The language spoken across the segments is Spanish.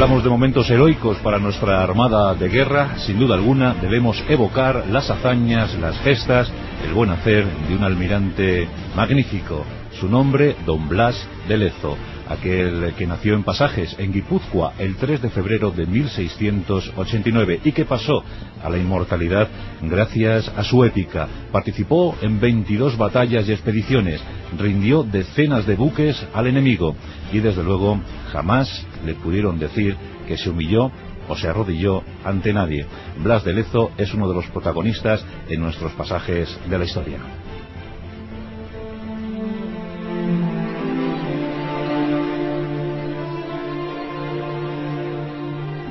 hablamos de momentos heroicos para nuestra armada de guerra, sin duda alguna debemos evocar las hazañas, las gestas, el buen hacer de un almirante magnífico. Su nombre, don Blas de Lezo, aquel que nació en Pasajes, en Guipúzcoa, el 3 de febrero de 1689 y que pasó a la inmortalidad gracias a su épica. Participó en 22 batallas y expediciones, rindió decenas de buques al enemigo y desde luego jamás le pudieron decir que se humilló o se arrodilló ante nadie. Blas de Lezo es uno de los protagonistas en nuestros pasajes de la historia.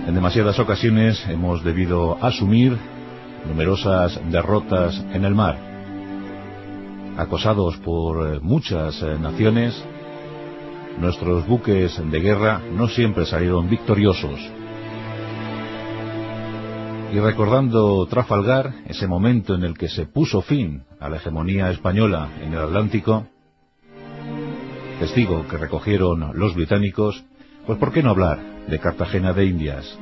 En demasiadas ocasiones hemos debido asumir numerosas derrotas en el mar. Acosados por muchas eh, naciones, nuestros buques de guerra no siempre salieron victoriosos. Y recordando Trafalgar, ese momento en el que se puso fin a la hegemonía española en el Atlántico, testigo que recogieron los británicos, pues ¿por qué no hablar de Cartagena de Indias?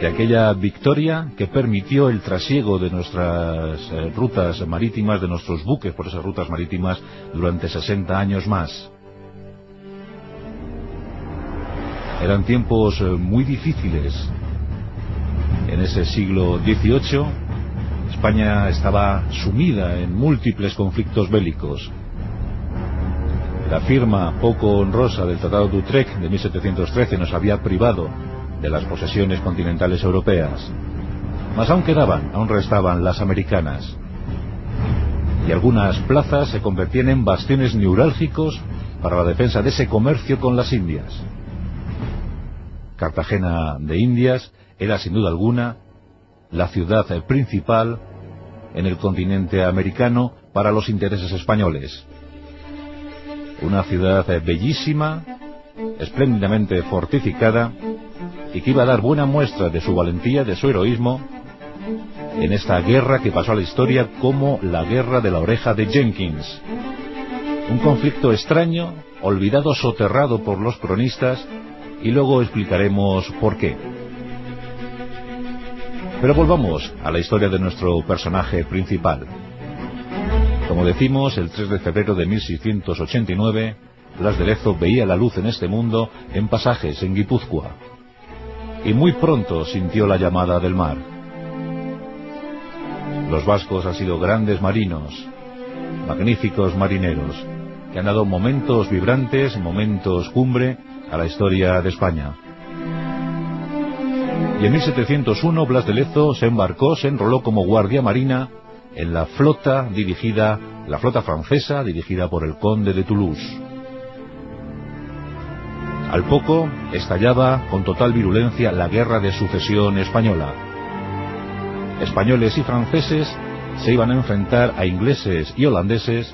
De aquella victoria que permitió el trasiego de nuestras eh, rutas marítimas, de nuestros buques por esas rutas marítimas durante 60 años más. Eran tiempos eh, muy difíciles. En ese siglo XVIII, España estaba sumida en múltiples conflictos bélicos. La firma poco honrosa del Tratado de Utrecht de 1713 nos había privado de las posesiones continentales europeas. Mas aún quedaban, aún restaban las americanas. Y algunas plazas se convertían en bastiones neurálgicos para la defensa de ese comercio con las Indias. Cartagena de Indias era sin duda alguna la ciudad principal en el continente americano para los intereses españoles. Una ciudad bellísima, espléndidamente fortificada y que iba a dar buena muestra de su valentía, de su heroísmo en esta guerra que pasó a la historia como la guerra de la oreja de Jenkins. Un conflicto extraño, olvidado, soterrado por los cronistas y luego explicaremos por qué. Pero volvamos a la historia de nuestro personaje principal. Como decimos, el 3 de febrero de 1689, Blas de Lezo veía la luz en este mundo en pasajes en Guipúzcoa. Y muy pronto sintió la llamada del mar. Los vascos han sido grandes marinos, magníficos marineros, que han dado momentos vibrantes, momentos cumbre a la historia de España. Y en 1701 Blas de Lezo se embarcó, se enroló como guardia marina en la flota dirigida, la flota francesa dirigida por el conde de Toulouse. Al poco estallaba con total virulencia la guerra de sucesión española. Españoles y franceses se iban a enfrentar a ingleses y holandeses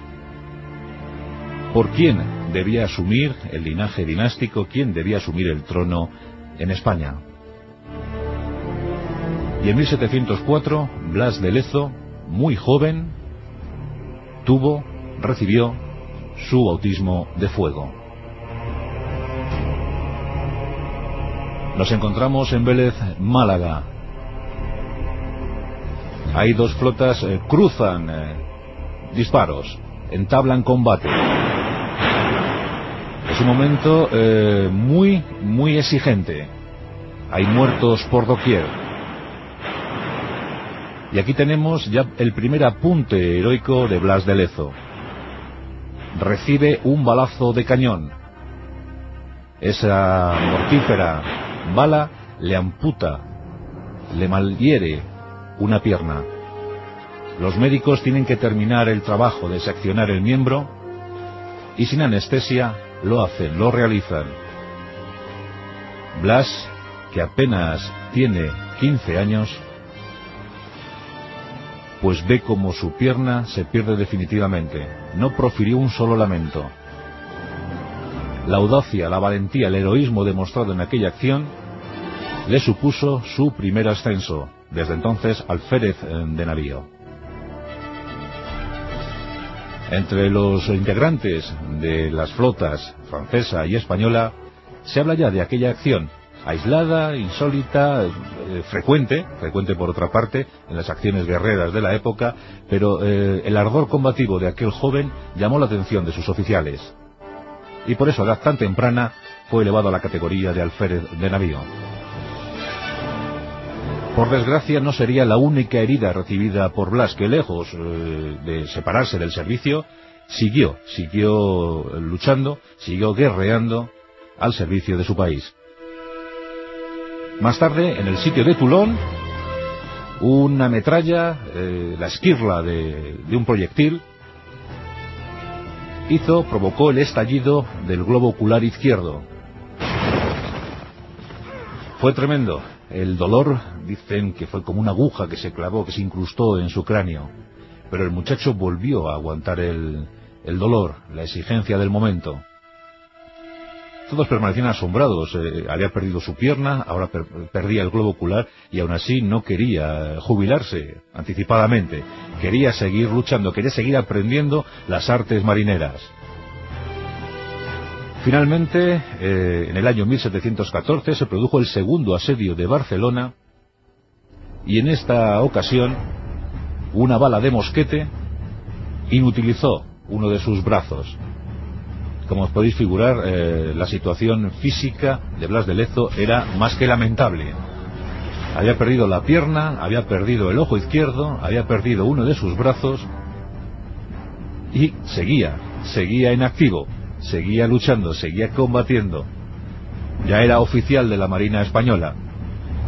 por quién debía asumir el linaje dinástico, quién debía asumir el trono en España. Y en 1704, Blas de Lezo, muy joven, tuvo, recibió su bautismo de fuego. Nos encontramos en Vélez, Málaga. Hay dos flotas, eh, cruzan eh, disparos, entablan combate. Es un momento eh, muy, muy exigente. Hay muertos por doquier. Y aquí tenemos ya el primer apunte heroico de Blas de Lezo. Recibe un balazo de cañón. Esa mortífera bala le amputa, le malhiere una pierna. Los médicos tienen que terminar el trabajo de seccionar el miembro y sin anestesia lo hacen, lo realizan. Blas, que apenas tiene 15 años, pues ve como su pierna se pierde definitivamente. No profirió un solo lamento. La audacia, la valentía, el heroísmo demostrado en aquella acción le supuso su primer ascenso, desde entonces alférez de navío. Entre los integrantes de las flotas francesa y española se habla ya de aquella acción aislada, insólita, eh, frecuente, frecuente por otra parte, en las acciones guerreras de la época, pero eh, el ardor combativo de aquel joven llamó la atención de sus oficiales. Y por eso a edad tan temprana fue elevado a la categoría de alférez de navío. Por desgracia no sería la única herida recibida por Blas que lejos eh, de separarse del servicio, siguió, siguió luchando, siguió guerreando al servicio de su país. Más tarde, en el sitio de Toulon, una metralla, eh, la esquirla de, de un proyectil, hizo, provocó el estallido del globo ocular izquierdo. Fue tremendo. El dolor, dicen que fue como una aguja que se clavó, que se incrustó en su cráneo. Pero el muchacho volvió a aguantar el, el dolor, la exigencia del momento. Todos permanecían asombrados. Eh, había perdido su pierna, ahora perdía el globo ocular y aún así no quería jubilarse anticipadamente. Quería seguir luchando, quería seguir aprendiendo las artes marineras. Finalmente, eh, en el año 1714 se produjo el segundo asedio de Barcelona y en esta ocasión una bala de mosquete inutilizó uno de sus brazos. Como os podéis figurar, eh, la situación física de Blas de Lezo era más que lamentable. Había perdido la pierna, había perdido el ojo izquierdo, había perdido uno de sus brazos y seguía, seguía en activo, seguía luchando, seguía combatiendo. Ya era oficial de la Marina Española.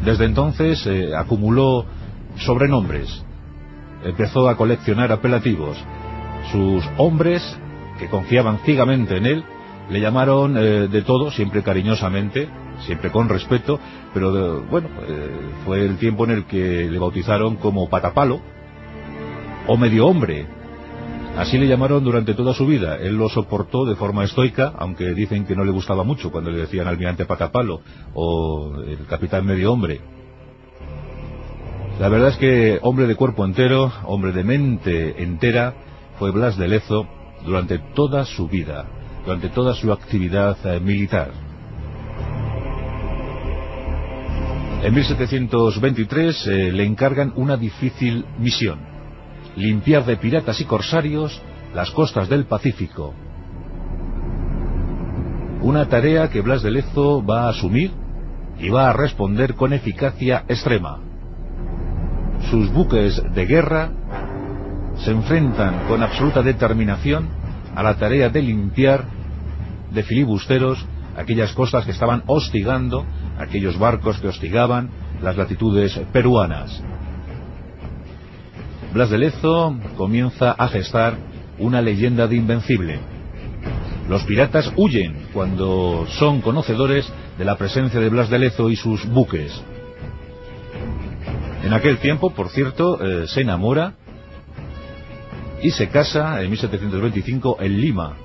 Desde entonces eh, acumuló sobrenombres, empezó a coleccionar apelativos. Sus hombres que confiaban ciegamente en él, le llamaron eh, de todo, siempre cariñosamente, siempre con respeto, pero eh, bueno, fue el tiempo en el que le bautizaron como patapalo o medio hombre. Así le llamaron durante toda su vida. Él lo soportó de forma estoica, aunque dicen que no le gustaba mucho cuando le decían almirante patapalo o el capitán medio hombre. La verdad es que hombre de cuerpo entero, hombre de mente entera, fue Blas de Lezo, durante toda su vida, durante toda su actividad eh, militar. En 1723 eh, le encargan una difícil misión, limpiar de piratas y corsarios las costas del Pacífico. Una tarea que Blas de Lezo va a asumir y va a responder con eficacia extrema. Sus buques de guerra se enfrentan con absoluta determinación a la tarea de limpiar de filibusteros aquellas costas que estaban hostigando, aquellos barcos que hostigaban las latitudes peruanas. Blas de Lezo comienza a gestar una leyenda de invencible. Los piratas huyen cuando son conocedores de la presencia de Blas de Lezo y sus buques. En aquel tiempo, por cierto, eh, se enamora y se casa en 1725 en Lima.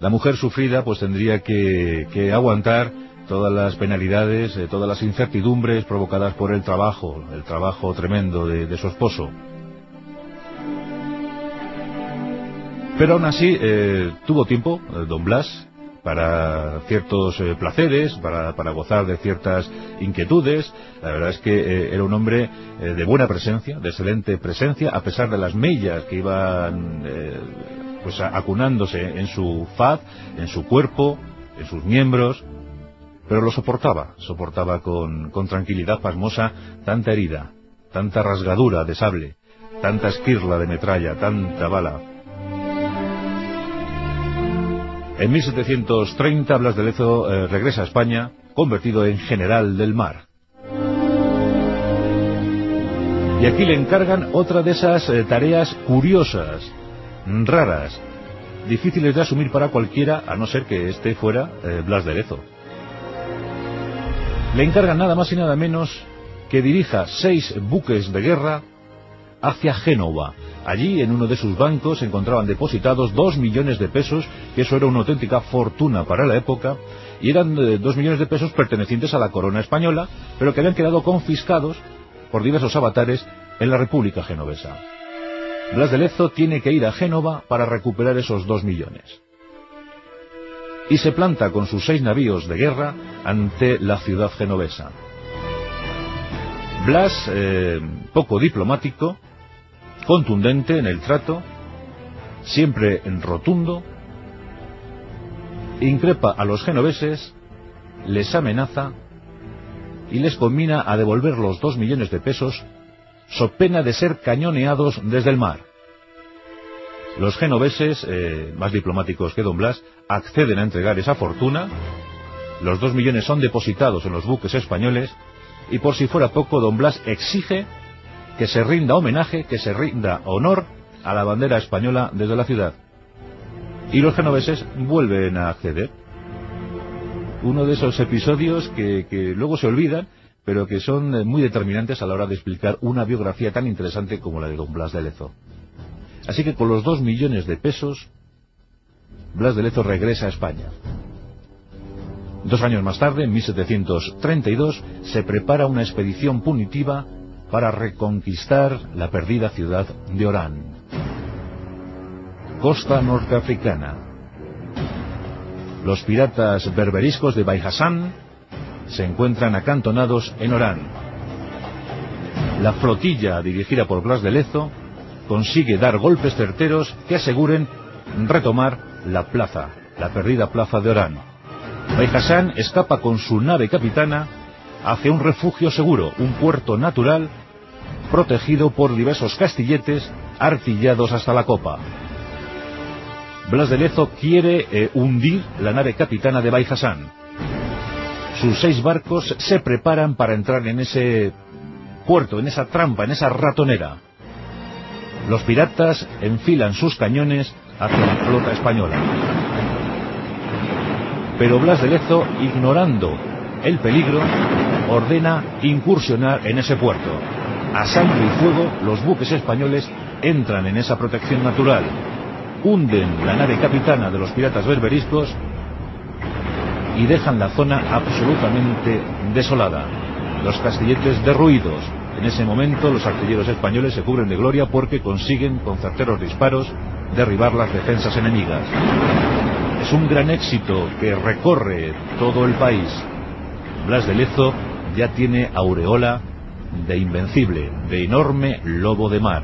La mujer sufrida pues tendría que, aguantar todas las penalidades, eh, todas las incertidumbres provocadas por el trabajo, el trabajo tremendo de, su esposo. Pero aún así eh, tuvo tiempo, eh, don Blas, para ciertos eh, placeres, para, para, gozar de ciertas inquietudes. La verdad es que era un hombre de buena presencia, de excelente presencia, a pesar de las mellas que iban pues acunándose en su faz, en su cuerpo, en sus miembros, pero lo soportaba, soportaba con, tranquilidad pasmosa tanta herida, tanta rasgadura de sable, tanta esquirla de metralla, tanta bala. En 1730 Blas de Lezo eh, regresa a España, convertido en general del mar. Y aquí le encargan otra de esas eh, tareas curiosas, raras, difíciles de asumir para cualquiera, a no ser que éste fuera eh, Blas de Lezo. Le encargan nada más y nada menos que dirija seis buques de guerra hacia Génova, Allí, en uno de sus bancos, se encontraban depositados dos millones de pesos, que eso era una auténtica fortuna para la época, y eran eh, dos millones de pesos pertenecientes a la corona española, pero que habían quedado confiscados por diversos avatares en la República Genovesa. Blas de Lezo tiene que ir a Génova para recuperar esos dos millones. Y se planta con sus seis navíos de guerra ante la ciudad genovesa. Blas, eh, poco diplomático, contundente en el trato, siempre en rotundo, increpa a los genoveses, les amenaza y les combina a devolver los dos millones de pesos so pena de ser cañoneados desde el mar. Los genoveses, eh, más diplomáticos que Don Blas, acceden a entregar esa fortuna, los dos millones son depositados en los buques españoles, y por si fuera poco, Don Blas exige que se rinda homenaje, que se rinda honor a la bandera española desde la ciudad. Y los genoveses vuelven a acceder. Uno de esos episodios que, luego se olvidan, pero que son eh, muy determinantes a la hora de explicar una biografía tan interesante como la de don Blas de Lezo. Así que con los dos millones de pesos, Blas de Lezo regresa a España. Dos años más tarde, en 1732, se prepara una expedición punitiva para reconquistar la perdida ciudad de Orán. Costa norteafricana. Los piratas berberiscos de Bai se encuentran acantonados en Orán. La flotilla dirigida por Blas de Lezo consigue dar golpes certeros que aseguren retomar la plaza, la perdida plaza de Orán. Bai escapa con su nave capitana hacia un refugio seguro, un puerto natural protegido por diversos castilletes artillados hasta la copa. Blas de Lezo quiere eh, hundir la nave capitana de Bai Sus seis barcos se preparan para entrar en ese puerto, en esa trampa, en esa ratonera. Los piratas enfilan sus cañones hacia la flota española. Pero Blas de Lezo, ignorando el peligro, ordena incursionar en ese puerto. A sangre y fuego, los buques españoles entran en esa protección natural, hunden la nave capitana de los piratas berberiscos y dejan la zona absolutamente desolada. Los castilletes derruidos. En ese momento los artilleros españoles se cubren de gloria porque consiguen, con certeros disparos, derribar las defensas enemigas. Es un gran éxito que recorre todo el país. Blas de Lezo ya tiene aureola de invencible, de enorme lobo de mar.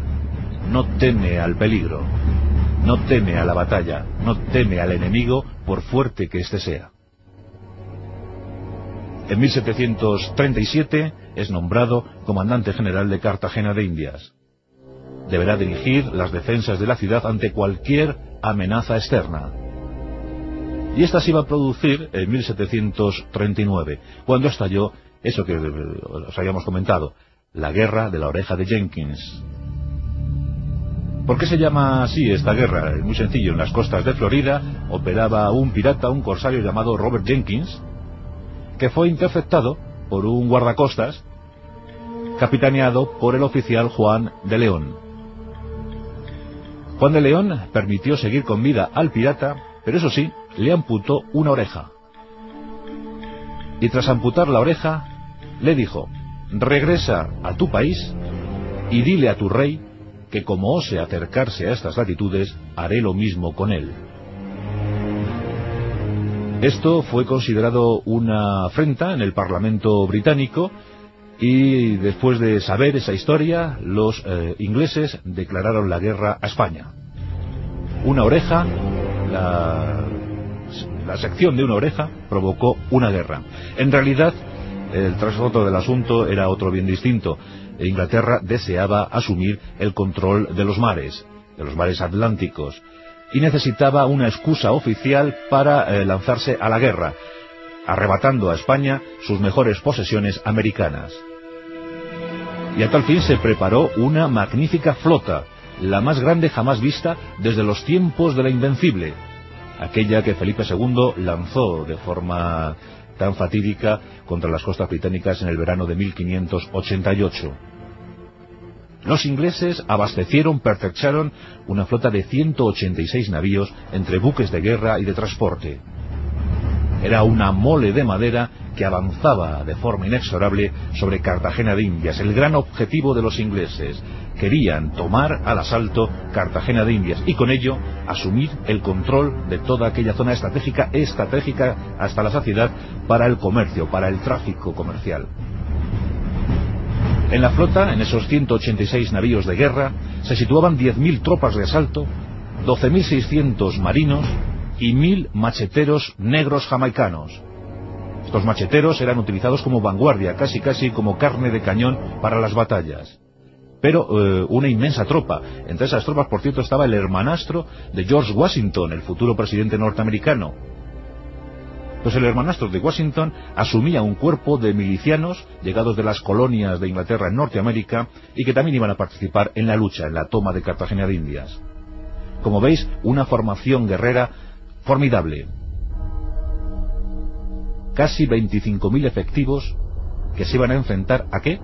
No teme al peligro, no teme a la batalla, no teme al enemigo por fuerte que éste sea. En 1737 es nombrado comandante general de Cartagena de Indias. Deberá dirigir las defensas de la ciudad ante cualquier amenaza externa. Y esta se iba a producir en 1739, cuando estalló eso que os habíamos comentado, la guerra de la oreja de Jenkins. ¿Por qué se llama así esta guerra? Es muy sencillo. En las costas de Florida operaba un pirata, un corsario llamado Robert Jenkins, que fue interceptado por un guardacostas capitaneado por el oficial Juan de León. Juan de León permitió seguir con vida al pirata, pero eso sí, le amputó una oreja. Y tras amputar la oreja, le dijo, regresa a tu país y dile a tu rey que como ose acercarse a estas latitudes, haré lo mismo con él. Esto fue considerado una afrenta en el Parlamento británico y después de saber esa historia, los eh, ingleses declararon la guerra a España. Una oreja, la, la sección de una oreja provocó una guerra. En realidad, el trasfondo del asunto era otro bien distinto. Inglaterra deseaba asumir el control de los mares, de los mares atlánticos, y necesitaba una excusa oficial para eh, lanzarse a la guerra, arrebatando a España sus mejores posesiones americanas. Y a tal fin se preparó una magnífica flota, la más grande jamás vista desde los tiempos de la Invencible, aquella que Felipe II lanzó de forma tan fatídica contra las costas británicas en el verano de 1588. Los ingleses abastecieron, pertrecharon una flota de 186 navíos entre buques de guerra y de transporte. Era una mole de madera que avanzaba de forma inexorable sobre Cartagena de Indias, el gran objetivo de los ingleses, querían tomar al asalto Cartagena de Indias y con ello asumir el control de toda aquella zona estratégica, estratégica hasta la saciedad para el comercio, para el tráfico comercial. En la flota, en esos 186 navíos de guerra, se situaban 10.000 tropas de asalto, 12.600 marinos y 1.000 macheteros negros jamaicanos. Estos macheteros eran utilizados como vanguardia, casi casi como carne de cañón para las batallas pero eh, una inmensa tropa. Entre esas tropas, por cierto, estaba el hermanastro de George Washington, el futuro presidente norteamericano. Pues el hermanastro de Washington asumía un cuerpo de milicianos llegados de las colonias de Inglaterra en Norteamérica y que también iban a participar en la lucha, en la toma de Cartagena de Indias. Como veis, una formación guerrera formidable. Casi 25.000 efectivos que se iban a enfrentar a qué?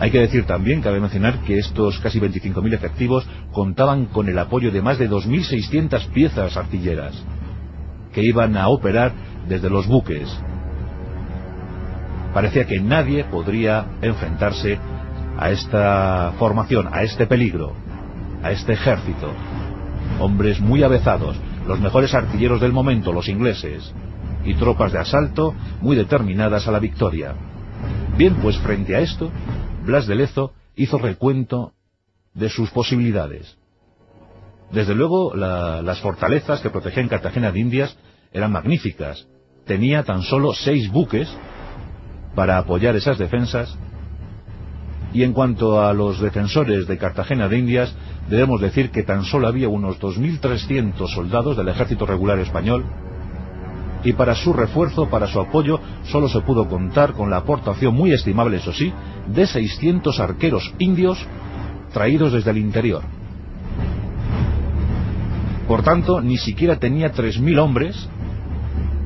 Hay que decir también, cabe mencionar, que estos casi 25.000 efectivos contaban con el apoyo de más de 2.600 piezas artilleras que iban a operar desde los buques. Parecía que nadie podría enfrentarse a esta formación, a este peligro, a este ejército. Hombres muy avezados, los mejores artilleros del momento, los ingleses, y tropas de asalto muy determinadas a la victoria. Bien, pues frente a esto, Blas de Lezo hizo recuento de sus posibilidades. Desde luego, las fortalezas que protegían Cartagena de Indias eran magníficas. Tenía tan solo seis buques para apoyar esas defensas. Y en cuanto a los defensores de Cartagena de Indias, debemos decir que tan solo había unos 2.300 soldados del ejército regular español, y para su refuerzo, para su apoyo, solo se pudo contar con la aportación muy estimable, eso sí, de 600 arqueros indios traídos desde el interior. Por tanto, ni siquiera tenía 3.000 hombres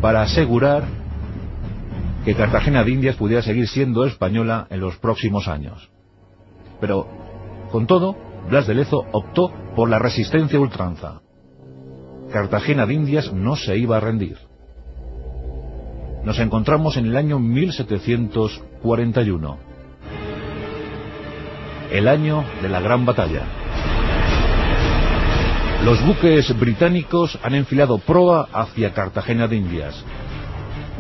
para asegurar que Cartagena de Indias pudiera seguir siendo española en los próximos años. Pero, con todo, Blas de Lezo optó por la resistencia ultranza. Cartagena de Indias no se iba a rendir. Nos encontramos en el año 1741, el año de la Gran Batalla. Los buques británicos han enfilado proa hacia Cartagena de Indias.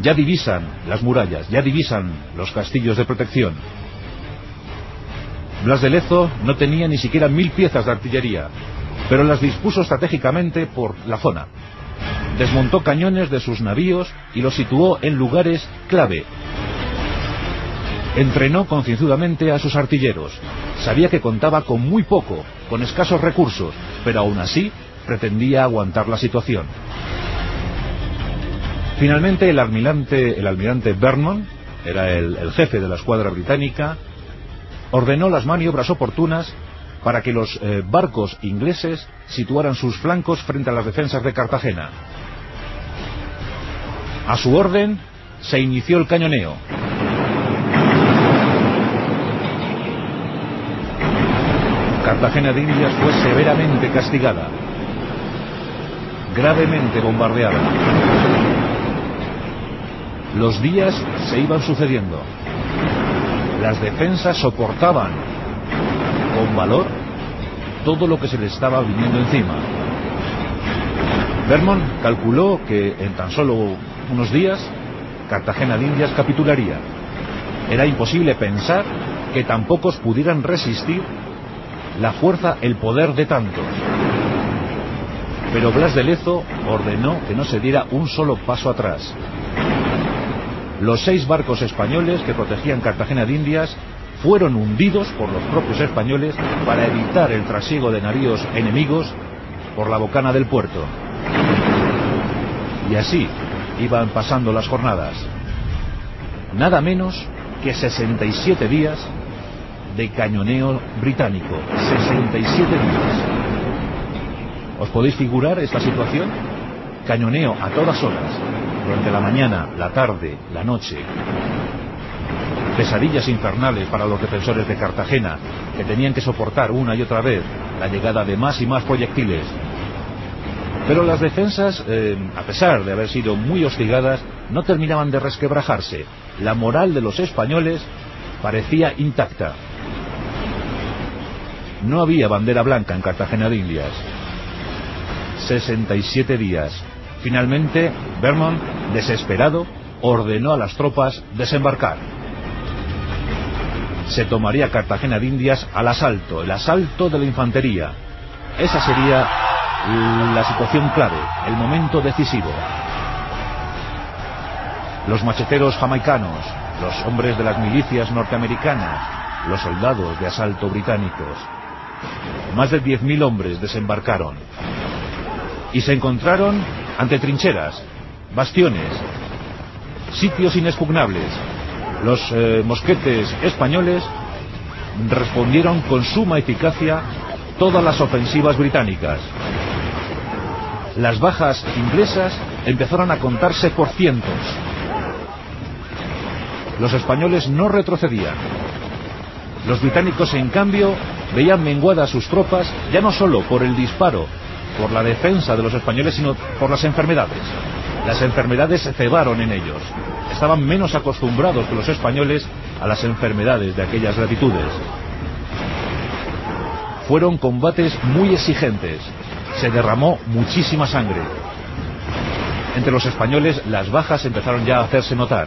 Ya divisan las murallas, ya divisan los castillos de protección. Blas de Lezo no tenía ni siquiera mil piezas de artillería, pero las dispuso estratégicamente por la zona desmontó cañones de sus navíos y los situó en lugares clave. Entrenó concienzudamente a sus artilleros. Sabía que contaba con muy poco, con escasos recursos, pero aún así pretendía aguantar la situación. Finalmente el almirante, el almirante Vernon, era el, jefe de la escuadra británica, ordenó las maniobras oportunas para que los eh, barcos ingleses situaran sus flancos frente a las defensas de Cartagena. A su orden se inició el cañoneo. Cartagena de Indias fue severamente castigada, gravemente bombardeada. Los días se iban sucediendo. Las defensas soportaban con valor todo lo que se le estaba viniendo encima. Vermont calculó que en tan solo unos días, Cartagena de Indias capitularía. Era imposible pensar que tan pocos pudieran resistir la fuerza, el poder de tantos. Pero Blas de Lezo ordenó que no se diera un solo paso atrás. Los seis barcos españoles que protegían Cartagena de Indias fueron hundidos por los propios españoles para evitar el trasiego de navíos enemigos por la bocana del puerto. Y así, iban pasando las jornadas. Nada menos que 67 días de cañoneo británico. 67 días. ¿Os podéis figurar esta situación? Cañoneo a todas horas, durante la mañana, la tarde, la noche. Pesadillas infernales para los defensores de Cartagena, que tenían que soportar una y otra vez la llegada de más y más proyectiles, pero las defensas, eh, a pesar de haber sido muy hostigadas, no terminaban de resquebrajarse. La moral de los españoles parecía intacta. No había bandera blanca en Cartagena de Indias. 67 días. Finalmente, Vermont, desesperado, ordenó a las tropas desembarcar. Se tomaría Cartagena de Indias al asalto, el asalto de la infantería. Esa sería la situación clave, el momento decisivo. Los macheteros jamaicanos, los hombres de las milicias norteamericanas, los soldados de asalto británicos. Más de 10.000 hombres desembarcaron y se encontraron ante trincheras, bastiones, sitios inexpugnables. Los eh, mosquetes españoles respondieron con suma eficacia todas las ofensivas británicas. Las bajas inglesas empezaron a contarse por cientos. Los españoles no retrocedían. Los británicos, en cambio, veían menguadas sus tropas ya no solo por el disparo, por la defensa de los españoles, sino por las enfermedades. Las enfermedades se cebaron en ellos. Estaban menos acostumbrados que los españoles a las enfermedades de aquellas latitudes. Fueron combates muy exigentes. Se derramó muchísima sangre. Entre los españoles las bajas empezaron ya a hacerse notar.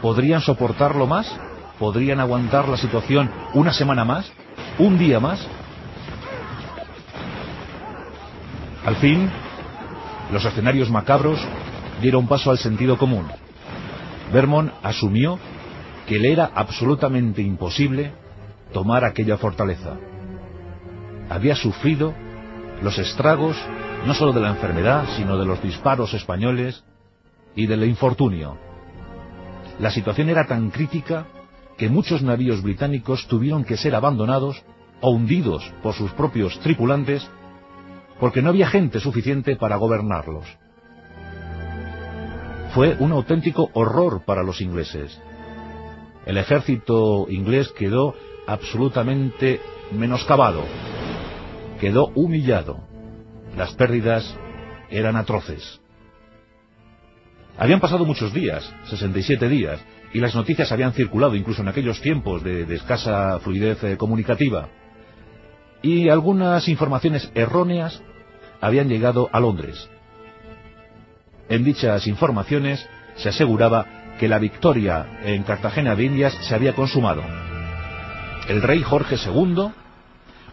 ¿Podrían soportarlo más? ¿Podrían aguantar la situación una semana más? ¿Un día más? Al fin, los escenarios macabros dieron paso al sentido común. Vermont asumió que le era absolutamente imposible tomar aquella fortaleza. Había sufrido los estragos no solo de la enfermedad, sino de los disparos españoles y del infortunio. La situación era tan crítica que muchos navíos británicos tuvieron que ser abandonados o hundidos por sus propios tripulantes porque no había gente suficiente para gobernarlos. Fue un auténtico horror para los ingleses. El ejército inglés quedó absolutamente menoscabado, quedó humillado. Las pérdidas eran atroces. Habían pasado muchos días, 67 días, y las noticias habían circulado incluso en aquellos tiempos de, escasa fluidez eh, comunicativa. Y algunas informaciones erróneas habían llegado a Londres. En dichas informaciones se aseguraba que la victoria en Cartagena de Indias se había consumado. El rey Jorge II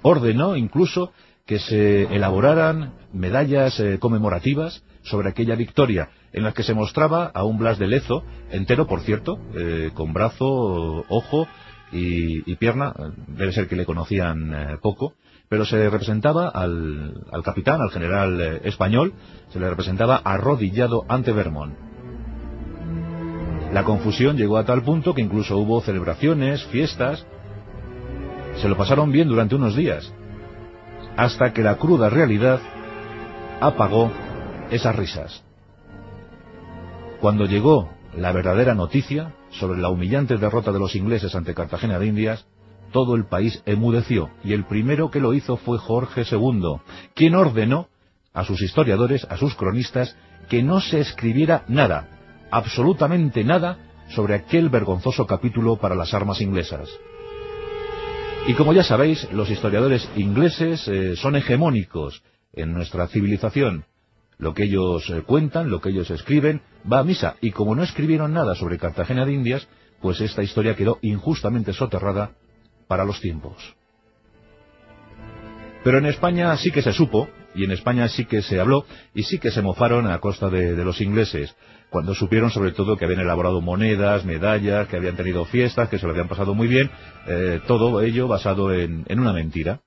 ordenó incluso que se elaboraran medallas eh, conmemorativas sobre aquella victoria, en las que se mostraba a un Blas de Lezo, entero por cierto, eh, con brazo, ojo y, pierna, debe ser que le conocían eh, poco, pero se representaba al, capitán, al general eh, español, se le representaba arrodillado ante Vermont. La confusión llegó a tal punto que incluso hubo celebraciones, fiestas, se lo pasaron bien durante unos días, hasta que la cruda realidad apagó esas risas. Cuando llegó la verdadera noticia sobre la humillante derrota de los ingleses ante Cartagena de Indias, todo el país emudeció, y el primero que lo hizo fue Jorge II, quien ordenó a sus historiadores, a sus cronistas, que no se escribiera nada, absolutamente nada, sobre aquel vergonzoso capítulo para las armas inglesas. Y como ya sabéis, los historiadores ingleses eh, son hegemónicos en nuestra civilización. Lo que ellos eh, cuentan, lo que ellos escriben, va a misa. Y como no escribieron nada sobre Cartagena de Indias, pues esta historia quedó injustamente soterrada para los tiempos. Pero en España sí que se supo, y en España sí que se habló, y sí que se mofaron a costa de, los ingleses, cuando supieron sobre todo que habían elaborado monedas, medallas, que habían tenido fiestas, que se lo habían pasado muy bien, eh, todo ello basado en, una mentira.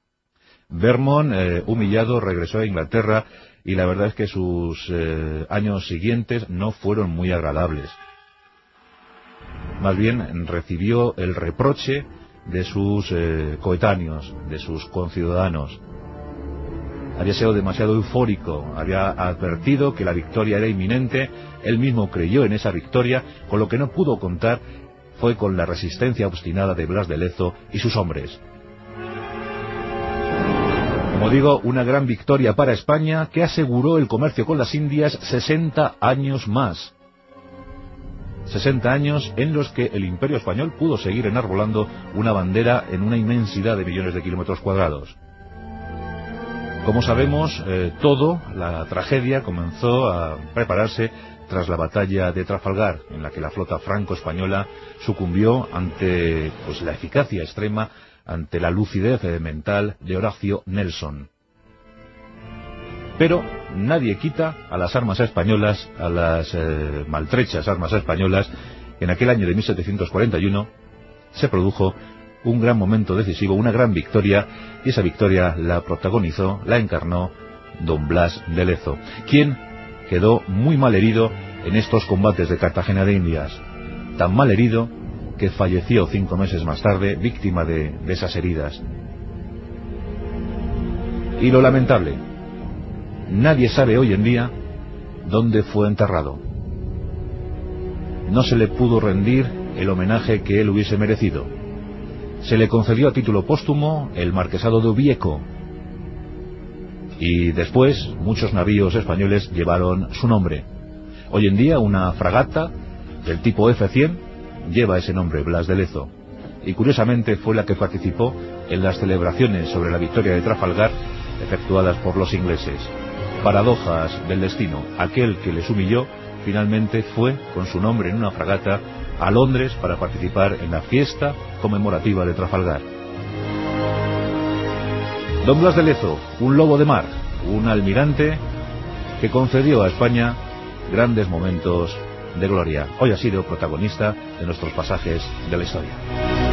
Vermont, eh, humillado, regresó a Inglaterra y la verdad es que sus eh, años siguientes no fueron muy agradables. Más bien recibió el reproche de sus eh, coetáneos, de sus conciudadanos. Había sido demasiado eufórico, había advertido que la victoria era inminente, él mismo creyó en esa victoria, con lo que no pudo contar fue con la resistencia obstinada de Blas de Lezo y sus hombres. Como digo, una gran victoria para España que aseguró el comercio con las Indias 60 años más. 60 años en los que el imperio español pudo seguir enarbolando una bandera en una inmensidad de millones de kilómetros cuadrados. Como sabemos, eh, todo, la tragedia comenzó a prepararse tras la batalla de Trafalgar, en la que la flota franco-española sucumbió ante pues, la eficacia extrema, ante la lucidez mental de Horacio Nelson. Pero nadie quita a las armas españolas, a las eh, maltrechas armas españolas, en aquel año de 1741 se produjo un gran momento decisivo, una gran victoria, y esa victoria la protagonizó, la encarnó don Blas de Lezo, quien quedó muy mal herido en estos combates de Cartagena de Indias, tan mal herido que falleció cinco meses más tarde víctima de, esas heridas. Y lo lamentable, nadie sabe hoy en día dónde fue enterrado. No se le pudo rendir el homenaje que él hubiese merecido se le concedió a título póstumo el marquesado de Ubieco y después muchos navíos españoles llevaron su nombre. Hoy en día una fragata del tipo F-100 lleva ese nombre, Blas de Lezo, y curiosamente fue la que participó en las celebraciones sobre la victoria de Trafalgar efectuadas por los ingleses. Paradojas del destino, aquel que les humilló finalmente fue con su nombre en una fragata a Londres para participar en la fiesta conmemorativa de Trafalgar. Don Blas de Lezo, un lobo de mar, un almirante que concedió a España grandes momentos de gloria. Hoy ha sido protagonista de nuestros pasajes de la historia.